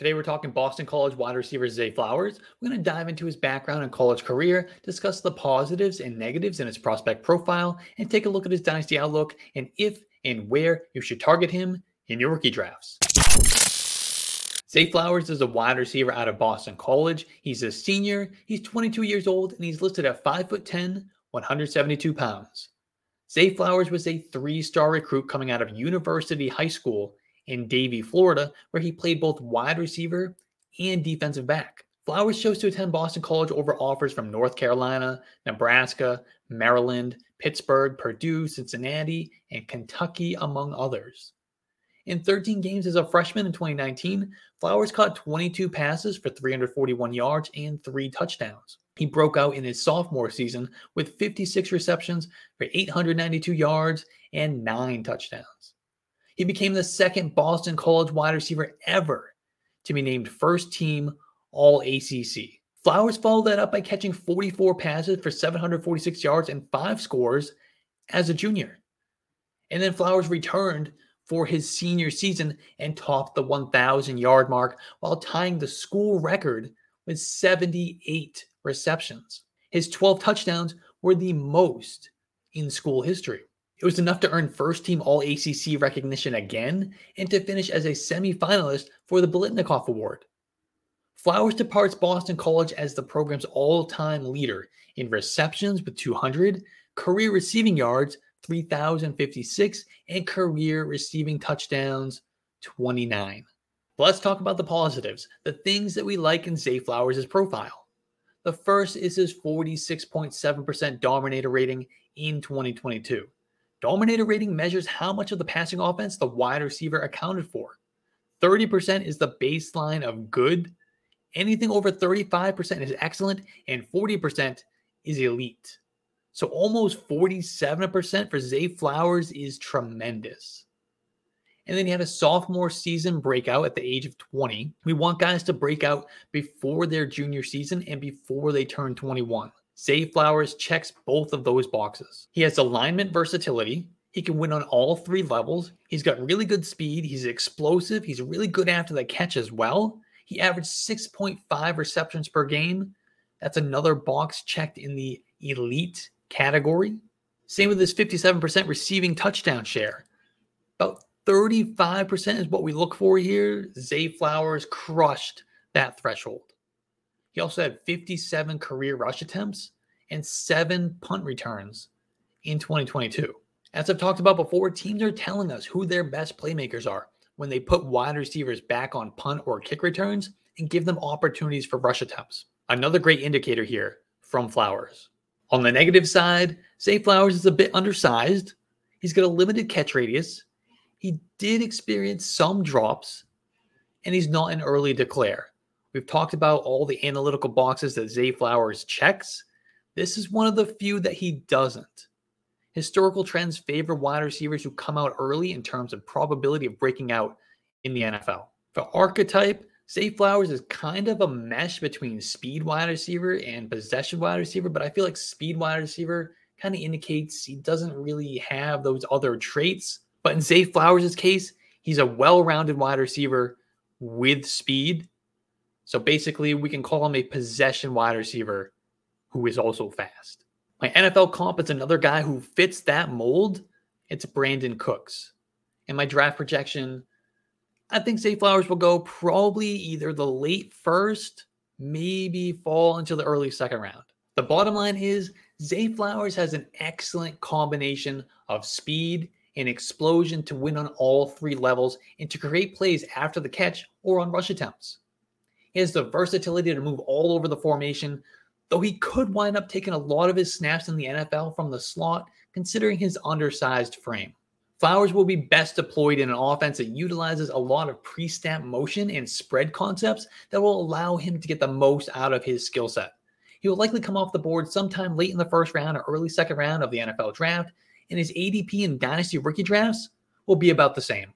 Today, we're talking Boston College wide receiver Zay Flowers. We're going to dive into his background and college career, discuss the positives and negatives in his prospect profile, and take a look at his dynasty outlook and if and where you should target him in your rookie drafts. Zay Flowers is a wide receiver out of Boston College. He's a senior, he's 22 years old, and he's listed at 5'10, 172 pounds. Zay Flowers was a three star recruit coming out of University High School in Davie, Florida, where he played both wide receiver and defensive back. Flowers chose to attend Boston College over offers from North Carolina, Nebraska, Maryland, Pittsburgh, Purdue, Cincinnati, and Kentucky, among others. In 13 games as a freshman in 2019, Flowers caught 22 passes for 341 yards and three touchdowns. He broke out in his sophomore season with 56 receptions for 892 yards and nine touchdowns. He became the second Boston College wide receiver ever to be named first team All ACC. Flowers followed that up by catching 44 passes for 746 yards and five scores as a junior. And then Flowers returned for his senior season and topped the 1,000 yard mark while tying the school record with 78 receptions. His 12 touchdowns were the most in school history. It was enough to earn first team All ACC recognition again and to finish as a semifinalist for the Biletnikoff Award. Flowers departs Boston College as the program's all time leader in receptions with 200, career receiving yards 3,056, and career receiving touchdowns 29. let's talk about the positives, the things that we like in Zay Flowers' profile. The first is his 46.7% dominator rating in 2022. Dominator rating measures how much of the passing offense the wide receiver accounted for. 30% is the baseline of good. Anything over 35% is excellent, and 40% is elite. So almost 47% for Zay Flowers is tremendous. And then he had a sophomore season breakout at the age of 20. We want guys to break out before their junior season and before they turn 21. Zay Flowers checks both of those boxes. He has alignment versatility. He can win on all three levels. He's got really good speed. He's explosive. He's really good after the catch as well. He averaged 6.5 receptions per game. That's another box checked in the elite category. Same with his 57% receiving touchdown share. About 35% is what we look for here. Zay Flowers crushed that threshold. He also had 57 career rush attempts and seven punt returns in 2022. As I've talked about before, teams are telling us who their best playmakers are when they put wide receivers back on punt or kick returns and give them opportunities for rush attempts. Another great indicator here from Flowers. On the negative side, Zay Flowers is a bit undersized. He's got a limited catch radius. He did experience some drops, and he's not an early declare. We've talked about all the analytical boxes that Zay Flowers checks. This is one of the few that he doesn't. Historical trends favor wide receivers who come out early in terms of probability of breaking out in the NFL. For archetype, Zay Flowers is kind of a mesh between speed wide receiver and possession wide receiver, but I feel like speed wide receiver kind of indicates he doesn't really have those other traits. But in Zay Flowers' case, he's a well rounded wide receiver with speed so basically, we can call him a possession wide receiver who is also fast. My NFL comp is another guy who fits that mold. It's Brandin Cooks. In my draft projection, I think Zay Flowers will go probably either the late first, maybe fall into the early second round. The bottom line is Zay Flowers has an excellent combination of speed and explosion to win on all three levels and to create plays after the catch or on rush attempts. He has the versatility to move all over the formation, though he could wind up taking a lot of his snaps in the NFL from the slot, considering his undersized frame. Flowers will be best deployed in an offense that utilizes a lot of pre snap motion and spread concepts that will allow him to get the most out of his skill set. He will likely come off the board sometime late in the first round or early second round of the NFL draft, and his ADP and dynasty rookie drafts will be about the same.